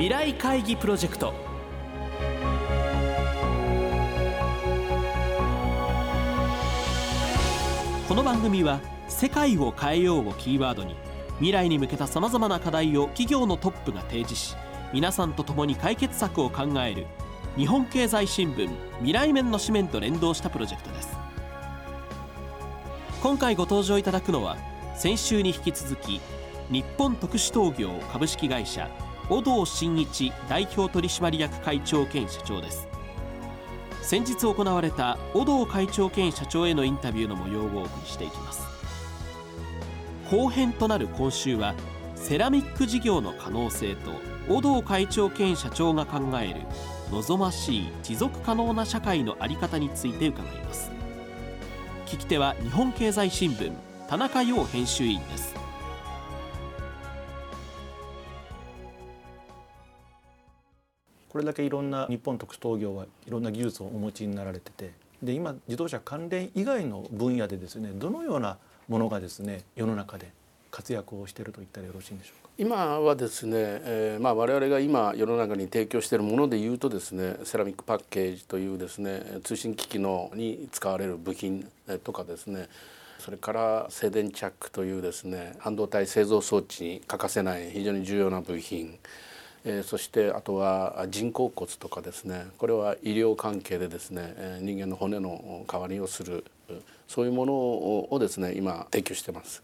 未来会議プロジェクト。この番組は「世界を変えよう」をキーワードに未来に向けたさまざまな課題を企業のトップが提示し皆さんと共に解決策を考える日本経済新聞未来面の紙面と連動したプロジェクトです。今回ご登場いただくのは先週に引き続き日本特殊陶業株式会社小道真一代表取締役会長兼社長です。先日行われた小道会長兼社長へのインタビューの模様をお送りしていきます。後編となる今週はセラミック事業の可能性と小道会長兼社長が考える望ましい持続可能な社会の在り方について伺います。聞き手は日本経済新聞田中陽編集員です。これだけいろんな日本特殊陶業はいろんな技術をお持ちになられててで今自動車関連以外の分野でですねどのようなものがですね世の中で活躍をしていると言ったらよろしいんでしょうか？今はですね、えーまあ、我々が今世の中に提供しているものでいうとですねセラミックパッケージというですね通信機器のに使われる部品とかですねそれから静電チャックというですね半導体製造装置に欠かせない非常に重要な部品えー、そしてあとは人工骨とかですねこれは医療関係でですね、えー、人間の骨の代わりをするそういうものをですね今提供してます。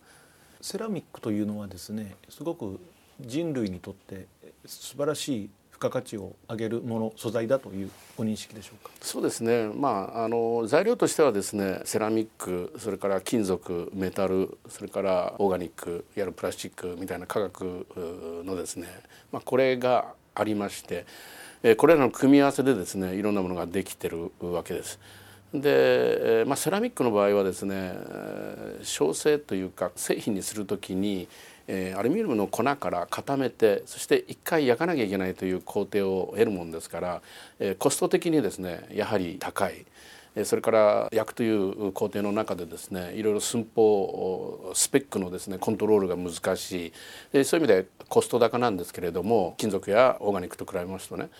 セラミックというのはですねすごく人類にとって素晴らしい付加価値を上げるもの素材だというご認識でしょうか？そうですね、まあ、あの材料としてはですねセラミックそれから金属メタルそれからオーガニックいわゆるプラスチックみたいな化学のですね、まあ、これがありましてこれらの組み合わせでですねいろんなものができてるわけです。で、まあ、セラミックの場合はですね焼成というか製品にする時にえー、アルミニウムの粉から固めてそして一回焼かなきゃいけないという工程を得るもんですから、えー、コスト的にですねやはり高い。それから焼くという工程の中でですねいろいろ寸法スペックのですねコントロールが難しい。そういう意味でコスト高なんですけれども金属やオーガニックと比べますとね。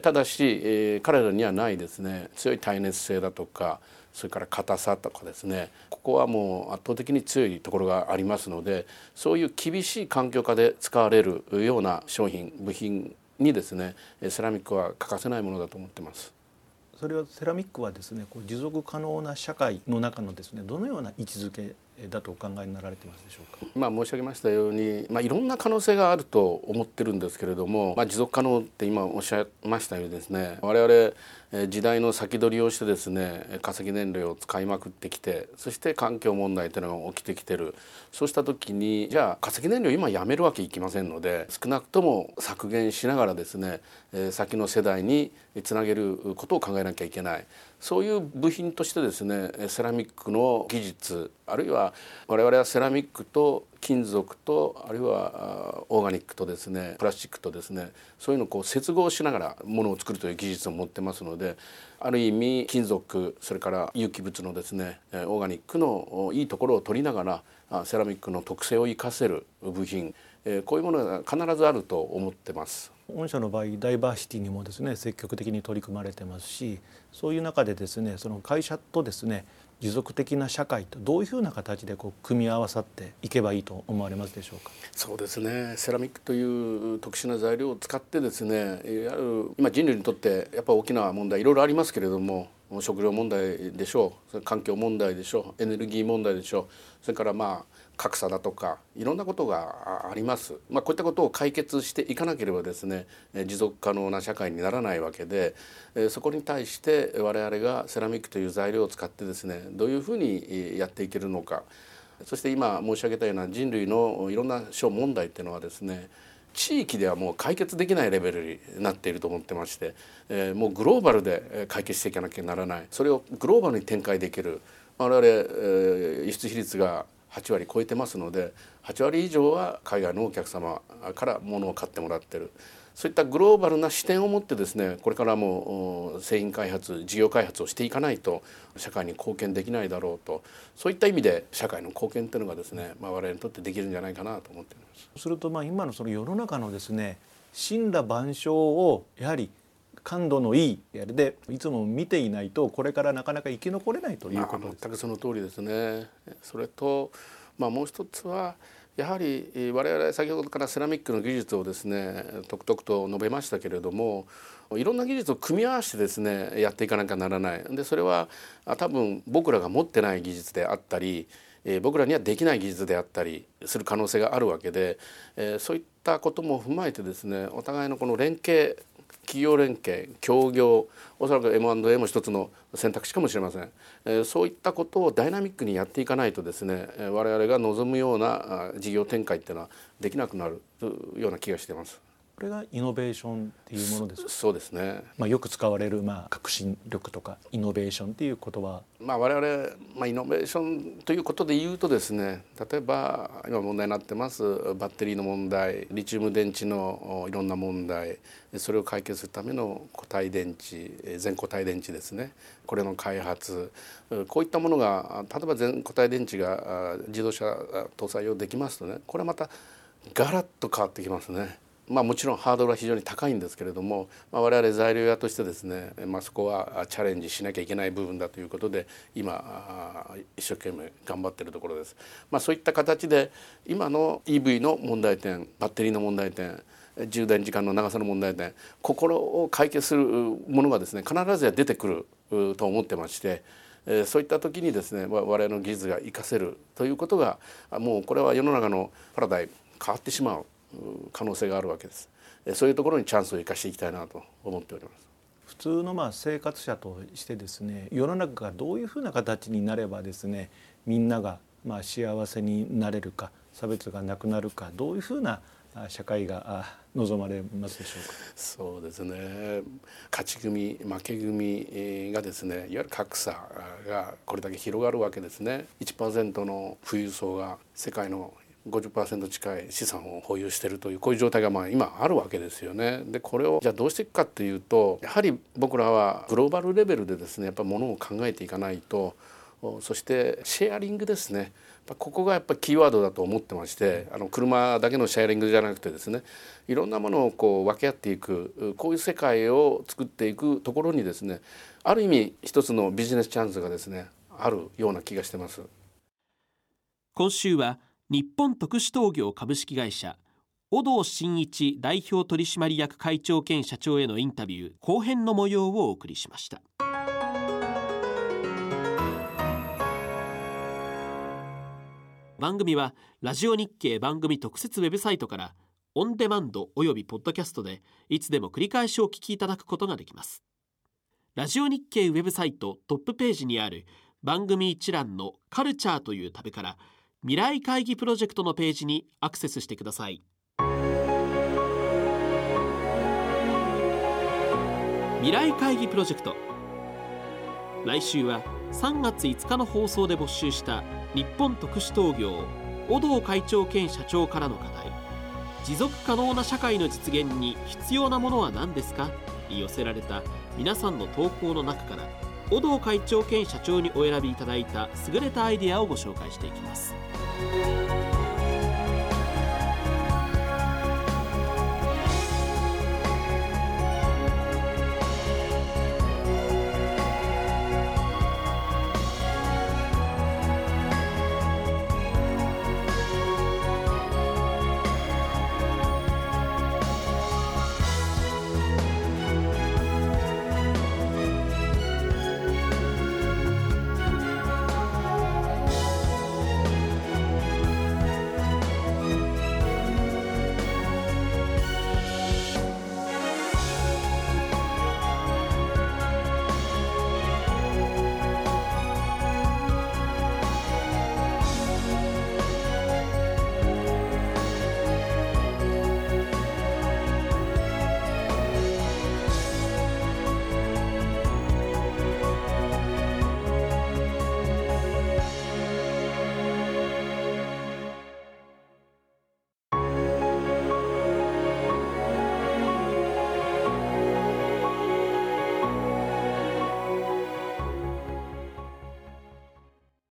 ただし彼らにはないですね強い耐熱性だとかそれから硬さとかですね。ここはもう圧倒的に強いところがありますのでそういう厳しい環境下で使われるような商品部品にですねセラミックは欠かせないものだと思ってます。それはセラミックはですねこう持続可能な社会の中のですねどのような位置づけだとお考えになられてますでしょうか？まあ申し上げましたように、まあいろんな可能性があると思ってるんですけれども、まあ持続可能って今おっしゃいましたようにですね、我々時代の先取りをしてですね化石燃料を使いまくってきてそして環境問題というのが起きてきてるそうした時にじゃあ化石燃料今やめるわけいきませんので少なくとも削減しながらですね先の世代につなげることを考えなきゃいけないそういう部品としてですねセラミックの技術あるいは我々はセラミックと金属とあるいはオーガニックとですねプラスチックとですねそういうのをこう接合しながらものを作るという技術を持ってますのである意味金属それから有機物のですねオーガニックのいいところを取りながらセラミックの特性を生かせる部品こういうものが必ずあると思ってます。御社の場合ダイバーシティにもですね積極的に取り組まれてますしそういう中でですねその会社とですね持続的な社会とどういうふうな形でこう組み合わさっていけばいいと思われますでしょうか？そうですね。セラミックという特殊な材料を使ってですねいわゆる人類にとってやっぱ大きな問題いろいろありますけれどもう食料問題でしょう。環境問題でしょう。エネルギー問題でしょう。それからまあ格差だとかいろんなことがあります、まあ、こういったことを解決していかなければですね持続可能な社会にならないわけでそこに対して我々がセラミックという材料を使ってですねどういうふうにやっていけるのか。そして今申し上げたような人類のいろんな諸問題っていうのはですね地域ではもう解決できないレベルになっていると思ってまして、えー、もうグローバルで解決していかなきゃならない。それをグローバルに展開できる。我々、えー、輸出比率が8割超えてますので8割以上は海外のお客様から物を買ってもらってる。そういったグローバルな視点を持ってですねこれからも製品開発事業開発をしていかないと社会に貢献できないだろうとそういった意味で社会の貢献というのがですね、まあ、我々にとってできるんじゃないかなと思っています。するとまあ今のその世の中のですね神羅万象をやはり感度のいいやるでいつも見ていないとこれからなかなか生き残れないということです。全くその通りですね。それとまあもう一つはやはり我々先ほどからセラミックの技術をですねとくとくと述べましたけれどもいろんな技術を組み合わせてですねやっていかなきゃならない。でそれは多分僕らが持ってない技術であったり僕らにはできない技術であったりする可能性があるわけでそういったことも踏まえてですねお互いのこの連携企業連携協業おそらく M&A も一つの選択肢かもしれません、えそういったことをダイナミックにやっていかないとですね我々が望むような事業展開っていうのはできなくなるような気がしています。これがイノベーションっていうものですそうですね。まあよく使われるまあ革新力とかイノベーションっていう言葉。まあ我々まあイノベーションということで言うとですね、例えば今問題になってますバッテリーの問題、リチウム電池のいろんな問題、それを解決するための固体電池、全固体電池ですね。これの開発、こういったものが例えば全固体電池が自動車搭載用できますとね、これはまたガラッと変わってきますね。まあ、もちろんハードルは非常に高いんですけれども、まあ、我々材料屋としてですね、まあ、そこはチャレンジしなきゃいけない部分だということで今一生懸命頑張っているところです。まあ、そういった形で今の EV の問題点バッテリーの問題点充電時間の長さの問題点心を解決するものがですね必ずや出てくると思ってまして。そういった時にですね我々の技術が活かせるということがもうこれは世の中のパラダイム変わってしまう可能性があるわけです。そういうところにチャンスを生かしていきたいなと思っております。普通のまあ生活者としてですね世の中がどういうふうな形になればですねみんながまあ幸せになれるか差別がなくなるかどういうふうな社会が望まれますでしょうか？そうですね。勝ち組負け組がですねいわゆる格差がこれだけ広がるわけですね。1%の富裕層が世界の50%近い資産を保有しているというこういう状態がまあ今あるわけですよね。でこれをじゃあどうしていくかっていうとやはり僕らはグローバルレベルでですねやっぱものを考えていかないとそしてシェアリングですねここがやっぱキーワードだと思ってましてあの車だけのシェアリングじゃなくてですねいろんなものをこう分け合っていくこういう世界を作っていくところにですねある意味一つのビジネスチャンスがですねあるような気がしてます。今週は日本特殊陶業株式会社小道真一代表取締役会長兼社長へのインタビュー後編の模様をお送りしました。番組はラジオ日経番組特設ウェブサイトからオンデマンドおよびポッドキャストでいつでも繰り返しお聞きいただくことができます。ラジオ日経ウェブサイトトップページにある番組一覧のカルチャーというタブから「未来会議プロジェクトのページにアクセスしてください。未来会議プロジェクト。来週は3月5日の放送で募集した日本特殊陶業小道会長兼社長からの課題。持続可能な社会の実現に必要なものは何ですか？に寄せられた皆さんの投稿の中から。小道会長兼社長にお選びいただいた優れたアイデアをご紹介していきます。